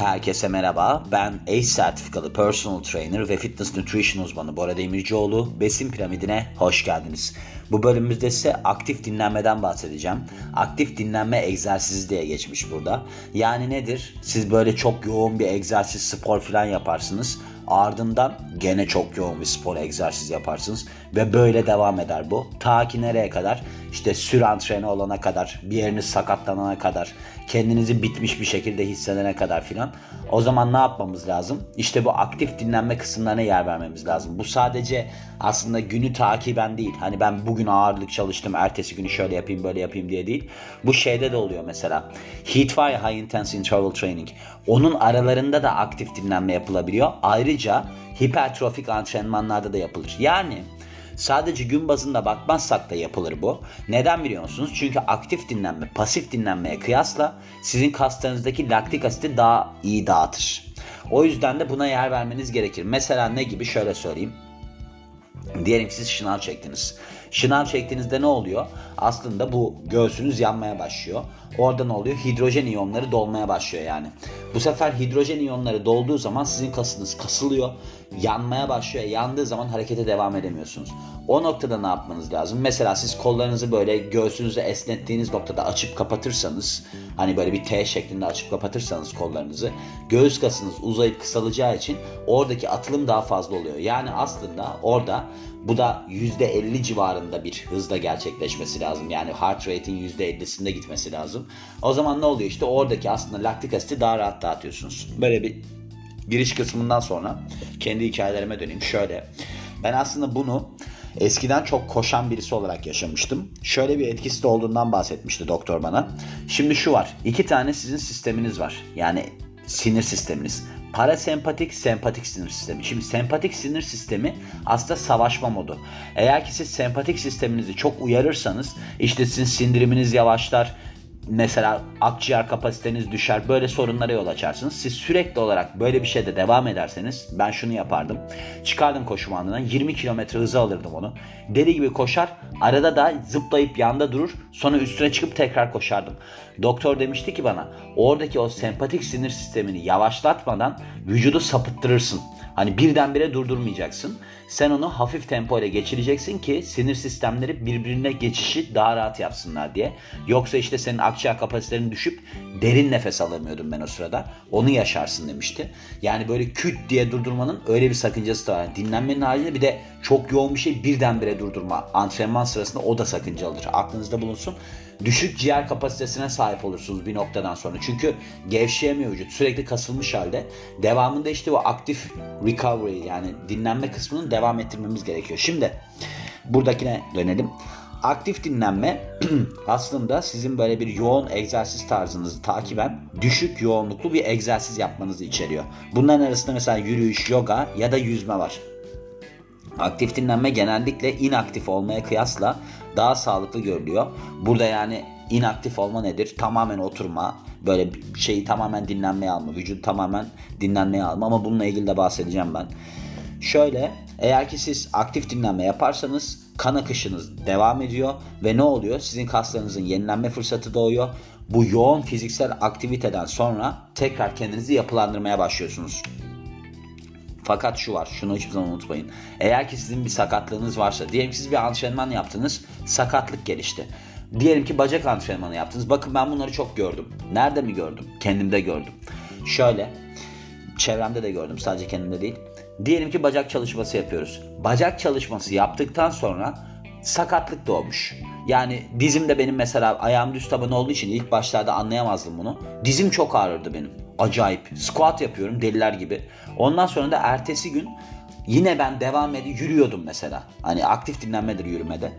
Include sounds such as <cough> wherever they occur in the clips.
Herkese merhaba. Ben ACE sertifikalı personal trainer ve fitness nutrition uzmanı Bora Demircioğlu. Besin piramidine hoş geldiniz. Bu bölümümüzde ise aktif dinlenmeden bahsedeceğim. Aktif dinlenme egzersizi diye geçmiş burada. Yani nedir? Siz böyle çok yoğun bir egzersiz, spor falan yaparsınız. Ardından gene çok yoğun bir spor egzersiz yaparsınız. Ve böyle devam eder bu. Ta ki nereye kadar? İşte sür antrenör olana kadar, bir yeriniz sakatlanana kadar, kendinizi bitmiş bir şekilde hissedene kadar filan. O zaman ne yapmamız lazım? İşte bu aktif dinlenme kısımlarına yer vermemiz lazım. Bu sadece aslında günü takiben değil. Hani ben bugün ağırlık çalıştım, ertesi günü şöyle yapayım, böyle yapayım diye değil. Bu şeyde de oluyor mesela. Ya High Intense Interval Training. Onun aralarında da aktif dinlenme yapılabiliyor. Ayrıca hipertrofik antrenmanlarda da yapılır. Yani Sadece gün bazında bakmazsak da yapılır bu. Neden biliyor musunuz? Çünkü aktif dinlenme pasif dinlenmeye kıyasla sizin kaslarınızdaki laktik asiti daha iyi dağıtır. O yüzden de buna yer vermeniz gerekir. Mesela ne gibi şöyle söyleyeyim. Diyelim ki siz şınav çektiniz. Şınav çektiğinizde ne oluyor? Aslında bu göğsünüz yanmaya başlıyor. Orada ne oluyor? Hidrojen iyonları dolmaya başlıyor yani. Bu sefer hidrojen iyonları dolduğu zaman sizin kasınız kasılıyor. Yanmaya başlıyor. Yandığı zaman harekete devam edemiyorsunuz. O noktada ne yapmanız lazım? Mesela siz kollarınızı böyle göğsünüzü esnettiğiniz noktada açıp kapatırsanız hani böyle bir T şeklinde açıp kapatırsanız kollarınızı göğüs kasınız uzayıp kısalacağı için oradaki atılım daha fazla oluyor. Yani aslında orada bu da %50 civarında bir hızla gerçekleşmesi lazım. Yani heart rate'in %50'sinde gitmesi lazım. O zaman ne oluyor? İşte oradaki aslında laktik asiti daha rahat dağıtıyorsunuz. Böyle bir giriş kısmından sonra kendi hikayelerime döneyim. Şöyle ben aslında bunu eskiden çok koşan birisi olarak yaşamıştım. Şöyle bir etkisi de olduğundan bahsetmişti doktor bana. Şimdi şu var. iki tane sizin sisteminiz var. Yani sinir sisteminiz. Parasempatik, sempatik sinir sistemi. Şimdi sempatik sinir sistemi aslında savaşma modu. Eğer ki siz sempatik sisteminizi çok uyarırsanız işte sizin sindiriminiz yavaşlar, mesela akciğer kapasiteniz düşer böyle sorunlara yol açarsınız. Siz sürekli olarak böyle bir şeyde devam ederseniz ben şunu yapardım. Çıkardım koşu bandından 20 kilometre hızı alırdım onu. Deli gibi koşar arada da zıplayıp yanda durur sonra üstüne çıkıp tekrar koşardım. Doktor demişti ki bana oradaki o sempatik sinir sistemini yavaşlatmadan vücudu sapıttırırsın. Hani birdenbire durdurmayacaksın. Sen onu hafif tempo ile geçireceksin ki sinir sistemleri birbirine geçişi daha rahat yapsınlar diye. Yoksa işte senin akciğer kapasitelerin düşüp derin nefes alamıyordum ben o sırada. Onu yaşarsın demişti. Yani böyle küt diye durdurmanın öyle bir sakıncası da var. Yani dinlenmenin haricinde bir de çok yoğun bir şey birdenbire durdurma. Antrenman sırasında o da sakıncalıdır. Aklınızda bulunsun düşük ciğer kapasitesine sahip olursunuz bir noktadan sonra. Çünkü gevşeyemiyor vücut. Sürekli kasılmış halde. Devamında işte o aktif recovery yani dinlenme kısmının devam ettirmemiz gerekiyor. Şimdi buradakine dönelim. Aktif dinlenme <clears throat> aslında sizin böyle bir yoğun egzersiz tarzınızı takiben düşük yoğunluklu bir egzersiz yapmanızı içeriyor. Bunların arasında mesela yürüyüş, yoga ya da yüzme var. Aktif dinlenme genellikle inaktif olmaya kıyasla daha sağlıklı görülüyor. Burada yani inaktif olma nedir? Tamamen oturma, böyle şeyi tamamen dinlenmeye alma, vücut tamamen dinlenmeye alma ama bununla ilgili de bahsedeceğim ben. Şöyle, eğer ki siz aktif dinlenme yaparsanız kan akışınız devam ediyor ve ne oluyor? Sizin kaslarınızın yenilenme fırsatı doğuyor. Bu yoğun fiziksel aktiviteden sonra tekrar kendinizi yapılandırmaya başlıyorsunuz. Fakat şu var, şunu hiçbir zaman unutmayın. Eğer ki sizin bir sakatlığınız varsa, diyelim siz bir antrenman yaptınız, sakatlık gelişti. Diyelim ki bacak antrenmanı yaptınız. Bakın ben bunları çok gördüm. Nerede mi gördüm? Kendimde gördüm. Şöyle, çevremde de gördüm, sadece kendimde değil. Diyelim ki bacak çalışması yapıyoruz. Bacak çalışması yaptıktan sonra sakatlık doğmuş. Yani dizimde benim mesela ayağım düz taban olduğu için ilk başlarda anlayamazdım bunu. Dizim çok ağrırdı benim. Acayip. Squat yapıyorum deliler gibi. Ondan sonra da ertesi gün yine ben devam edip yürüyordum mesela. Hani aktif dinlenmedir yürümede.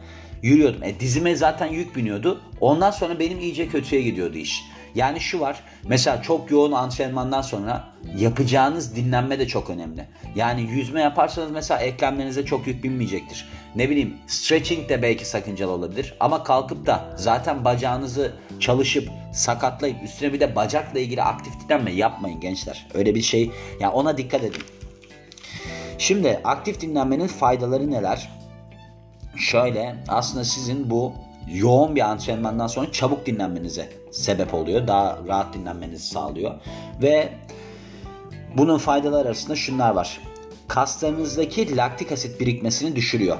Yürüyordum. E dizime zaten yük biniyordu. Ondan sonra benim iyice kötüye gidiyordu iş. Yani şu var. Mesela çok yoğun antrenmandan sonra yapacağınız dinlenme de çok önemli. Yani yüzme yaparsanız mesela eklemlerinize çok yük binmeyecektir. Ne bileyim stretching de belki sakıncalı olabilir. Ama kalkıp da zaten bacağınızı çalışıp sakatlayıp üstüne bir de bacakla ilgili aktif dinlenme yapmayın gençler. Öyle bir şey. Yani ona dikkat edin. Şimdi aktif dinlenmenin faydaları neler? Şöyle aslında sizin bu yoğun bir antrenmandan sonra çabuk dinlenmenize sebep oluyor. Daha rahat dinlenmenizi sağlıyor. Ve bunun faydaları arasında şunlar var. Kaslarınızdaki laktik asit birikmesini düşürüyor.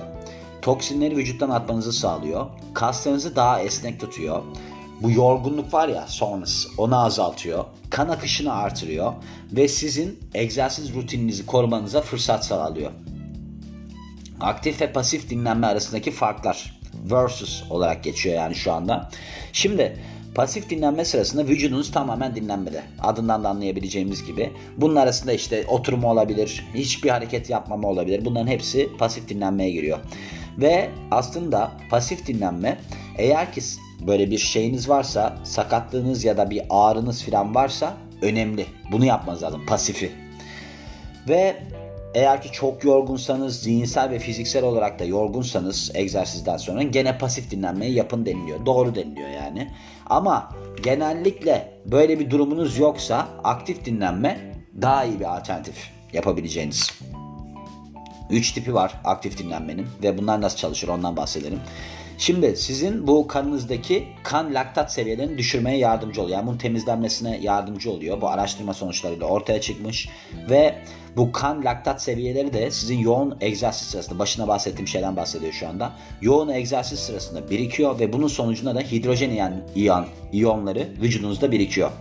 Toksinleri vücuttan atmanızı sağlıyor. Kaslarınızı daha esnek tutuyor. Bu yorgunluk var ya sonrası onu azaltıyor. Kan akışını artırıyor ve sizin egzersiz rutininizi korumanıza fırsat sağlıyor. Aktif ve pasif dinlenme arasındaki farklar versus olarak geçiyor yani şu anda. Şimdi pasif dinlenme sırasında vücudunuz tamamen dinlenmede. Adından da anlayabileceğimiz gibi. Bunun arasında işte oturma olabilir, hiçbir hareket yapmama olabilir. Bunların hepsi pasif dinlenmeye giriyor. Ve aslında pasif dinlenme eğer ki böyle bir şeyiniz varsa, sakatlığınız ya da bir ağrınız falan varsa önemli. Bunu yapmanız lazım pasifi. Ve eğer ki çok yorgunsanız, zihinsel ve fiziksel olarak da yorgunsanız egzersizden sonra gene pasif dinlenmeyi yapın deniliyor. Doğru deniliyor yani. Ama genellikle böyle bir durumunuz yoksa aktif dinlenme daha iyi bir alternatif yapabileceğiniz. 3 tipi var aktif dinlenmenin ve bunlar nasıl çalışır ondan bahsedelim. Şimdi sizin bu kanınızdaki kan laktat seviyelerini düşürmeye yardımcı oluyor. Yani bunun temizlenmesine yardımcı oluyor. Bu araştırma sonuçlarıyla ortaya çıkmış ve bu kan laktat seviyeleri de sizin yoğun egzersiz sırasında başına bahsettiğim şeyden bahsediyor şu anda. Yoğun egzersiz sırasında birikiyor ve bunun sonucunda da hidrojen iyon, iyon iyonları vücudunuzda birikiyor.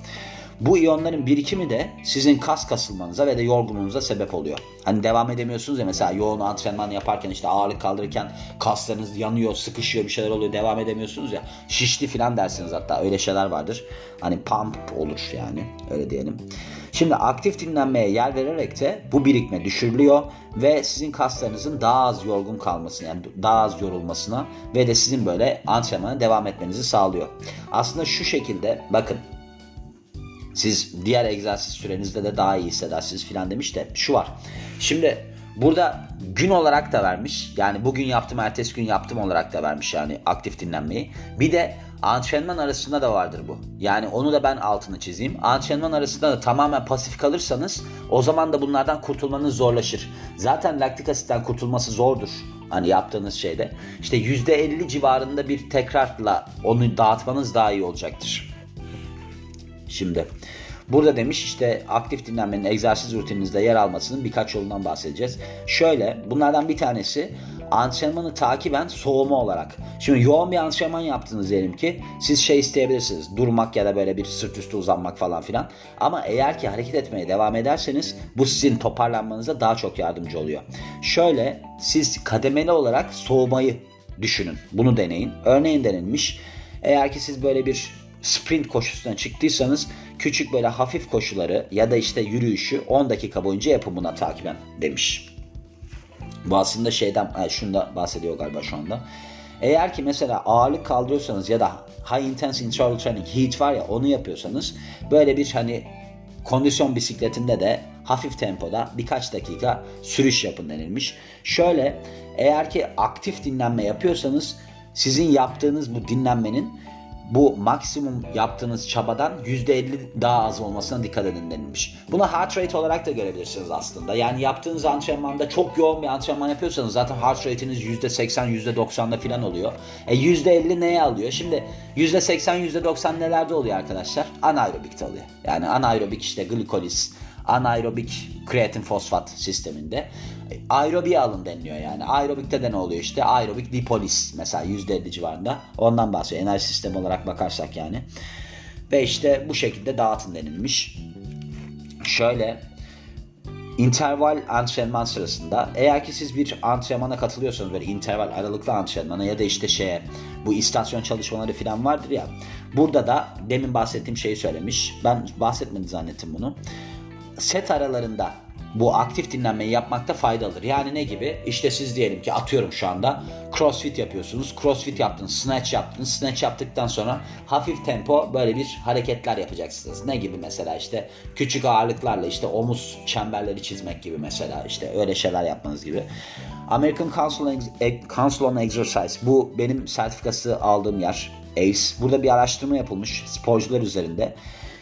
Bu iyonların birikimi de sizin kas kasılmanıza ve de yorgunluğunuza sebep oluyor. Hani devam edemiyorsunuz ya mesela yoğun antrenman yaparken işte ağırlık kaldırırken kaslarınız yanıyor, sıkışıyor bir şeyler oluyor devam edemiyorsunuz ya. Şişti falan dersiniz hatta öyle şeyler vardır. Hani pump olur yani öyle diyelim. Şimdi aktif dinlenmeye yer vererek de bu birikme düşürülüyor ve sizin kaslarınızın daha az yorgun kalmasına yani daha az yorulmasına ve de sizin böyle antrenmana devam etmenizi sağlıyor. Aslında şu şekilde bakın siz diğer egzersiz sürenizde de daha iyi hissedersiniz filan demiş de şu var. Şimdi burada gün olarak da vermiş. Yani bugün yaptım, ertesi gün yaptım olarak da vermiş yani aktif dinlenmeyi. Bir de antrenman arasında da vardır bu. Yani onu da ben altını çizeyim. Antrenman arasında da tamamen pasif kalırsanız o zaman da bunlardan kurtulmanız zorlaşır. Zaten laktik asitten kurtulması zordur. Hani yaptığınız şeyde. İşte %50 civarında bir tekrarla onu dağıtmanız daha iyi olacaktır. Şimdi burada demiş işte aktif dinlenmenin egzersiz rutininizde yer almasının birkaç yolundan bahsedeceğiz. Şöyle bunlardan bir tanesi antrenmanı takiben soğuma olarak. Şimdi yoğun bir antrenman yaptınız diyelim ki siz şey isteyebilirsiniz. Durmak ya da böyle bir sırt üstü uzanmak falan filan. Ama eğer ki hareket etmeye devam ederseniz bu sizin toparlanmanıza daha çok yardımcı oluyor. Şöyle siz kademeli olarak soğumayı düşünün. Bunu deneyin. Örneğin denilmiş. Eğer ki siz böyle bir sprint koşusuna çıktıysanız küçük böyle hafif koşuları ya da işte yürüyüşü 10 dakika boyunca yapın buna takiben demiş. Bu aslında şeyden şunda bahsediyor galiba şu anda. Eğer ki mesela ağırlık kaldırıyorsanız ya da high intense interval training heat var ya onu yapıyorsanız böyle bir hani kondisyon bisikletinde de hafif tempoda birkaç dakika sürüş yapın denilmiş. Şöyle eğer ki aktif dinlenme yapıyorsanız sizin yaptığınız bu dinlenmenin bu maksimum yaptığınız çabadan %50 daha az olmasına dikkat edin denilmiş. Bunu heart rate olarak da görebilirsiniz aslında. Yani yaptığınız antrenmanda çok yoğun bir antrenman yapıyorsanız zaten heart rate'iniz %80, %90'da falan oluyor. E %50 neye alıyor? Şimdi %80, %90 nelerde oluyor arkadaşlar? Anaerobikte oluyor. Yani anaerobik işte glikoliz, anaerobik kreatin fosfat sisteminde aerobiye alın deniliyor yani. Aerobikte de ne oluyor işte? Aerobik lipolis mesela %50 civarında. Ondan bahsediyor. Enerji sistemi olarak bakarsak yani. Ve işte bu şekilde dağıtın denilmiş. Şöyle interval antrenman sırasında eğer ki siz bir antrenmana katılıyorsanız böyle interval aralıklı antrenmana ya da işte şeye bu istasyon çalışmaları falan vardır ya burada da demin bahsettiğim şeyi söylemiş. Ben bahsetmedi zannettim bunu set aralarında bu aktif dinlenmeyi yapmakta faydalıdır. Yani ne gibi? İşte siz diyelim ki atıyorum şu anda crossfit yapıyorsunuz. Crossfit yaptınız, snatch yaptınız. Snatch yaptıktan sonra hafif tempo böyle bir hareketler yapacaksınız. Ne gibi mesela işte küçük ağırlıklarla işte omuz çemberleri çizmek gibi mesela işte öyle şeyler yapmanız gibi. American Council on, Council on Exercise bu benim sertifikası aldığım yer ACE. Burada bir araştırma yapılmış sporcular üzerinde.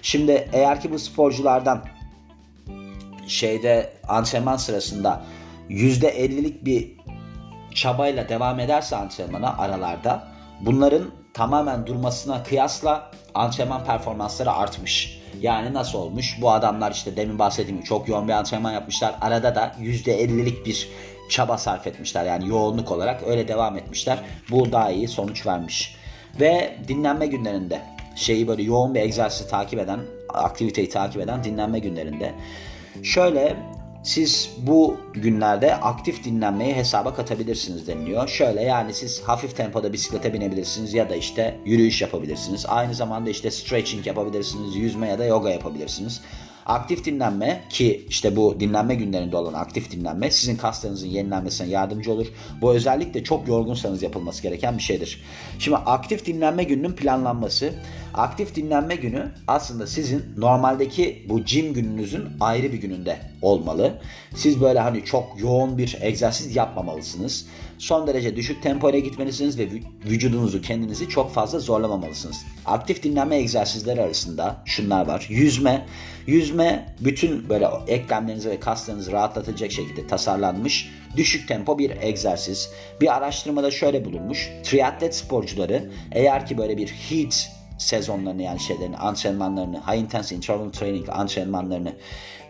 Şimdi eğer ki bu sporculardan şeyde antrenman sırasında %50'lik bir çabayla devam ederse antrenmana aralarda bunların tamamen durmasına kıyasla antrenman performansları artmış. Yani nasıl olmuş? Bu adamlar işte demin bahsettiğim çok yoğun bir antrenman yapmışlar. Arada da %50'lik bir çaba sarf etmişler. Yani yoğunluk olarak öyle devam etmişler. Bu daha iyi sonuç vermiş. Ve dinlenme günlerinde şeyi böyle yoğun bir egzersizi takip eden, aktiviteyi takip eden dinlenme günlerinde şöyle siz bu günlerde aktif dinlenmeyi hesaba katabilirsiniz deniliyor. Şöyle yani siz hafif tempoda bisiklete binebilirsiniz ya da işte yürüyüş yapabilirsiniz. Aynı zamanda işte stretching yapabilirsiniz, yüzme ya da yoga yapabilirsiniz. Aktif dinlenme ki işte bu dinlenme günlerinde olan aktif dinlenme sizin kaslarınızın yenilenmesine yardımcı olur. Bu özellikle çok yorgunsanız yapılması gereken bir şeydir. Şimdi aktif dinlenme gününün planlanması. Aktif dinlenme günü aslında sizin normaldeki bu gym gününüzün ayrı bir gününde olmalı. Siz böyle hani çok yoğun bir egzersiz yapmamalısınız. Son derece düşük tempoyla gitmelisiniz ve vücudunuzu kendinizi çok fazla zorlamamalısınız. Aktif dinlenme egzersizleri arasında şunlar var. Yüzme. Yüzme bütün böyle eklemlerinizi ve kaslarınızı rahatlatacak şekilde tasarlanmış düşük tempo bir egzersiz. Bir araştırmada şöyle bulunmuş. Triatlet sporcuları eğer ki böyle bir heat sezonlarını yani şeylerini antrenmanlarını high intense interval training antrenmanlarını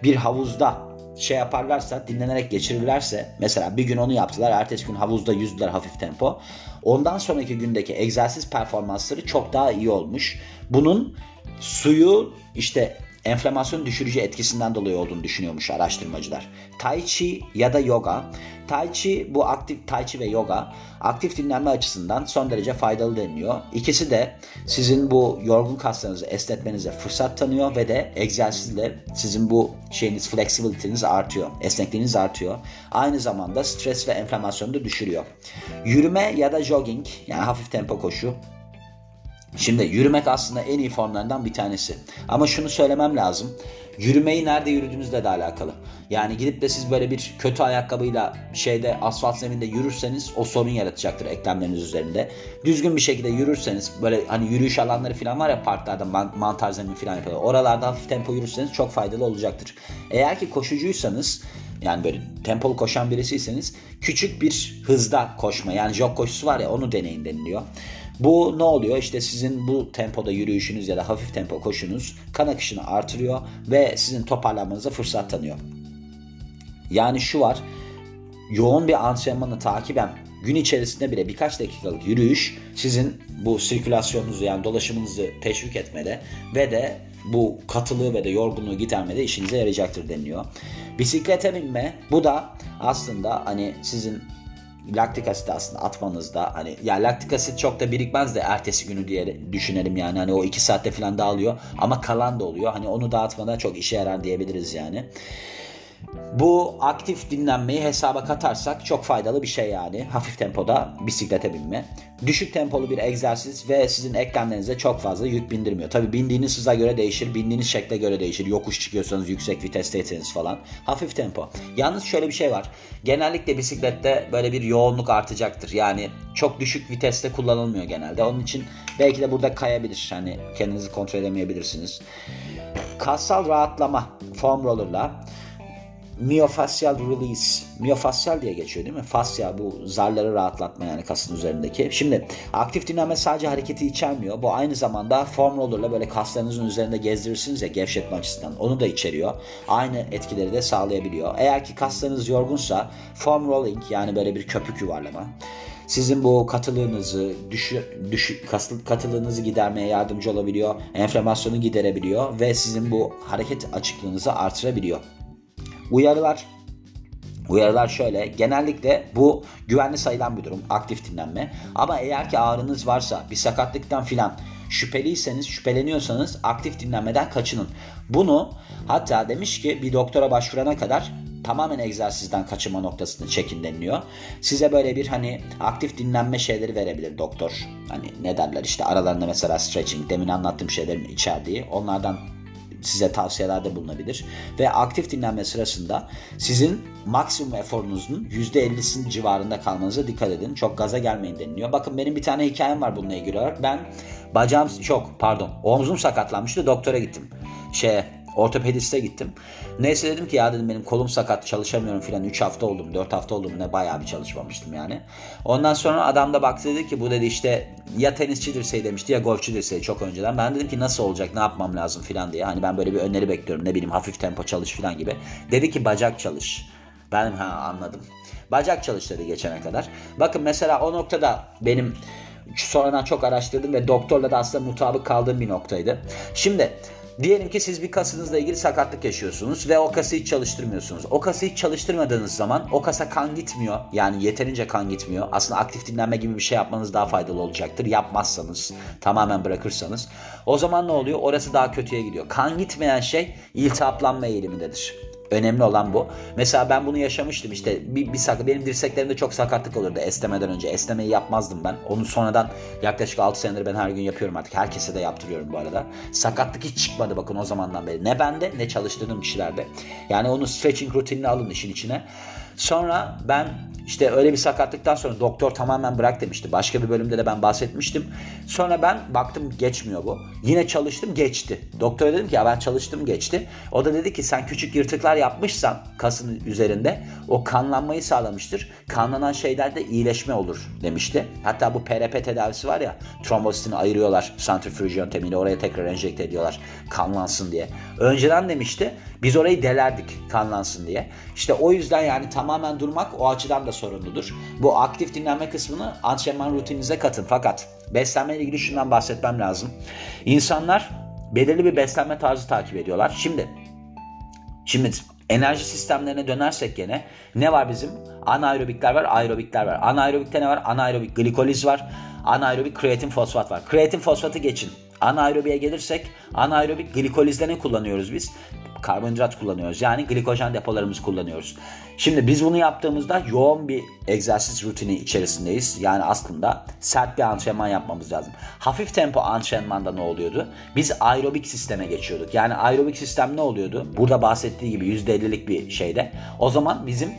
bir havuzda şey yaparlarsa dinlenerek geçirirlerse mesela bir gün onu yaptılar ertesi gün havuzda yüzdüler hafif tempo. Ondan sonraki gündeki egzersiz performansları çok daha iyi olmuş. Bunun suyu işte enflamasyon düşürücü etkisinden dolayı olduğunu düşünüyormuş araştırmacılar. Tai Chi ya da yoga. Tai Chi bu aktif Tai Chi ve yoga aktif dinlenme açısından son derece faydalı deniliyor. İkisi de sizin bu yorgun kaslarınızı esnetmenize fırsat tanıyor ve de egzersizle sizin bu şeyiniz flexibility'niz artıyor. Esnekliğiniz artıyor. Aynı zamanda stres ve enflamasyonu da düşürüyor. Yürüme ya da jogging yani hafif tempo koşu Şimdi yürümek aslında en iyi formlarından bir tanesi. Ama şunu söylemem lazım. Yürümeyi nerede yürüdüğünüzle de alakalı. Yani gidip de siz böyle bir kötü ayakkabıyla şeyde asfalt zeminde yürürseniz o sorun yaratacaktır eklemleriniz üzerinde. Düzgün bir şekilde yürürseniz böyle hani yürüyüş alanları falan var ya parklarda mantar zemin falan yapıyorlar. Oralarda hafif tempo yürürseniz çok faydalı olacaktır. Eğer ki koşucuysanız yani böyle tempolu koşan birisiyseniz küçük bir hızda koşma yani jog koşusu var ya onu deneyin deniliyor. Bu ne oluyor? İşte sizin bu tempoda yürüyüşünüz ya da hafif tempo koşunuz kan akışını artırıyor ve sizin toparlanmanıza fırsat tanıyor. Yani şu var. Yoğun bir antrenmanı takiben gün içerisinde bile birkaç dakikalık yürüyüş sizin bu sirkülasyonunuzu yani dolaşımınızı teşvik etmede ve de bu katılığı ve de yorgunluğu gidermede işinize yarayacaktır deniliyor. Bisiklete binme bu da aslında hani sizin laktik asit aslında atmanızda hani ya laktik asit çok da birikmez de ertesi günü diye düşünelim yani hani o iki saatte falan dağılıyor ama kalan da oluyor hani onu dağıtmada çok işe yarar diyebiliriz yani. Bu aktif dinlenmeyi hesaba katarsak çok faydalı bir şey yani. Hafif tempoda bisiklete binme. Düşük tempolu bir egzersiz ve sizin eklemlerinize çok fazla yük bindirmiyor. Tabi bindiğiniz hıza göre değişir, bindiğiniz şekle göre değişir. Yokuş çıkıyorsanız yüksek vitesteyseniz falan. Hafif tempo. Yalnız şöyle bir şey var. Genellikle bisiklette böyle bir yoğunluk artacaktır. Yani çok düşük viteste kullanılmıyor genelde. Onun için belki de burada kayabilir. Hani kendinizi kontrol edemeyebilirsiniz. Kassal rahatlama foam roller'la Myofacial release. Myofacial diye geçiyor değil mi? Fasya bu zarları rahatlatma yani kasın üzerindeki. Şimdi aktif dinlenme sadece hareketi içermiyor. Bu aynı zamanda foam roller'la böyle kaslarınızın üzerinde gezdirirsiniz ya gevşetme açısından. Onu da içeriyor. Aynı etkileri de sağlayabiliyor. Eğer ki kaslarınız yorgunsa foam rolling yani böyle bir köpük yuvarlama sizin bu katılığınızı, düşü, düşü, katılığınızı gidermeye yardımcı olabiliyor. Enflamasyonu giderebiliyor ve sizin bu hareket açıklığınızı artırabiliyor. Uyarılar Uyarılar şöyle. Genellikle bu güvenli sayılan bir durum. Aktif dinlenme. Ama eğer ki ağrınız varsa bir sakatlıktan filan şüpheliyseniz, şüpheleniyorsanız aktif dinlenmeden kaçının. Bunu hatta demiş ki bir doktora başvurana kadar tamamen egzersizden kaçınma noktasını çekin deniliyor. Size böyle bir hani aktif dinlenme şeyleri verebilir doktor. Hani ne derler işte aralarında mesela stretching demin anlattığım şeylerin içerdiği onlardan size tavsiyelerde bulunabilir. Ve aktif dinlenme sırasında sizin maksimum eforunuzun %50'sinin civarında kalmanıza dikkat edin. Çok gaza gelmeyin deniliyor. Bakın benim bir tane hikayem var bununla ilgili olarak. Ben bacağım çok pardon omzum sakatlanmıştı doktora gittim. Şey Ortopediste gittim. Neyse dedim ki ya dedim benim kolum sakat çalışamıyorum filan 3 hafta oldum 4 hafta oldum ne bayağı bir çalışmamıştım yani. Ondan sonra adam da baktı dedi ki bu dedi işte ya tenisçi dirseği demişti ya golfçü dirseği çok önceden. Ben dedim ki nasıl olacak ne yapmam lazım filan diye. Hani ben böyle bir öneri bekliyorum ne bileyim hafif tempo çalış filan gibi. Dedi ki bacak çalış. Ben ha anladım. Bacak çalış dedi geçene kadar. Bakın mesela o noktada benim sonradan çok araştırdım ve doktorla da aslında mutabık kaldığım bir noktaydı. Şimdi Diyelim ki siz bir kasınızla ilgili sakatlık yaşıyorsunuz ve o kası hiç çalıştırmıyorsunuz. O kası hiç çalıştırmadığınız zaman o kasa kan gitmiyor. Yani yeterince kan gitmiyor. Aslında aktif dinlenme gibi bir şey yapmanız daha faydalı olacaktır. Yapmazsanız, tamamen bırakırsanız. O zaman ne oluyor? Orası daha kötüye gidiyor. Kan gitmeyen şey iltihaplanma eğilimindedir. Önemli olan bu. Mesela ben bunu yaşamıştım işte bir, bir sakat benim dirseklerimde çok sakatlık olurdu esnemeden önce. Esnemeyi yapmazdım ben. Onu sonradan yaklaşık 6 senedir ben her gün yapıyorum artık. Herkese de yaptırıyorum bu arada. Sakatlık hiç çıkmadı bakın o zamandan beri. Ne bende ne çalıştırdığım kişilerde. Yani onu stretching rutinini alın işin içine. Sonra ben işte öyle bir sakatlıktan sonra doktor tamamen bırak demişti. Başka bir bölümde de ben bahsetmiştim. Sonra ben baktım geçmiyor bu. Yine çalıştım geçti. Doktora dedim ki ya ben çalıştım geçti. O da dedi ki sen küçük yırtıklar yapmışsan kasın üzerinde o kanlanmayı sağlamıştır. Kanlanan şeylerde iyileşme olur demişti. Hatta bu PRP tedavisi var ya trombositini ayırıyorlar santrifüj yöntemiyle oraya tekrar enjekte ediyorlar kanlansın diye. Önceden demişti biz orayı delerdik kanlansın diye. İşte o yüzden yani tamamen durmak o açıdan da sorumludur. Bu aktif dinlenme kısmını antrenman rutininize katın. Fakat beslenme ile ilgili şundan bahsetmem lazım. İnsanlar belirli bir beslenme tarzı takip ediyorlar. Şimdi şimdi enerji sistemlerine dönersek gene ne var bizim? Anaerobikler var, aerobikler var. Anaerobikte ne var? Anaerobik glikoliz var. Anaerobik kreatin fosfat var. Kreatin fosfatı geçin. Anaerobiye gelirsek anaerobik glikolizde ne kullanıyoruz biz? Karbonhidrat kullanıyoruz. Yani glikojen depolarımızı kullanıyoruz. Şimdi biz bunu yaptığımızda yoğun bir egzersiz rutini içerisindeyiz. Yani aslında sert bir antrenman yapmamız lazım. Hafif tempo antrenmanda ne oluyordu? Biz aerobik sisteme geçiyorduk. Yani aerobik sistem ne oluyordu? Burada bahsettiği gibi %50'lik bir şeyde. O zaman bizim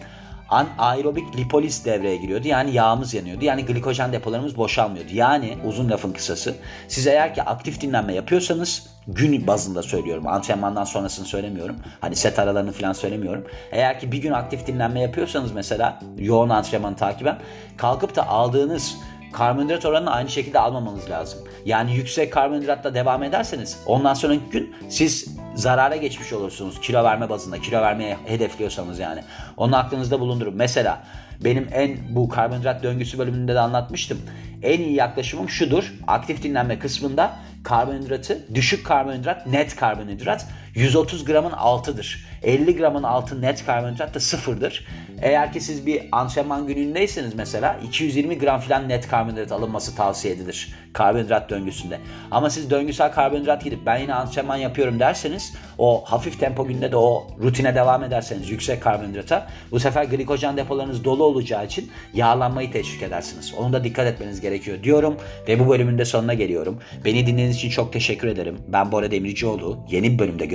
anaerobik lipolis devreye giriyordu. Yani yağımız yanıyordu. Yani glikojen depolarımız boşalmıyordu. Yani uzun lafın kısası siz eğer ki aktif dinlenme yapıyorsanız gün bazında söylüyorum. Antrenmandan sonrasını söylemiyorum. Hani set aralarını falan söylemiyorum. Eğer ki bir gün aktif dinlenme yapıyorsanız mesela yoğun antrenmanı takiben kalkıp da aldığınız karbonhidrat oranını aynı şekilde almamanız lazım. Yani yüksek karbonhidratla devam ederseniz ondan sonraki gün siz zarara geçmiş olursunuz kilo verme bazında. Kilo vermeye hedefliyorsanız yani. Onu aklınızda bulundurun. Mesela benim en bu karbonhidrat döngüsü bölümünde de anlatmıştım. En iyi yaklaşımım şudur. Aktif dinlenme kısmında karbonhidratı, düşük karbonhidrat, net karbonhidrat 130 gramın altıdır. 50 gramın altı net karbonhidrat da sıfırdır. Eğer ki siz bir antrenman günündeyseniz mesela 220 gram falan net karbonhidrat alınması tavsiye edilir karbonhidrat döngüsünde. Ama siz döngüsel karbonhidrat gidip ben yine antrenman yapıyorum derseniz o hafif tempo günde de o rutine devam ederseniz yüksek karbonhidrata bu sefer glikojen depolarınız dolu olacağı için yağlanmayı teşvik edersiniz. Onu da dikkat etmeniz gerekiyor diyorum ve bu bölümün de sonuna geliyorum. Beni dinlediğiniz için çok teşekkür ederim. Ben Bora Demircioğlu. Yeni bir bölümde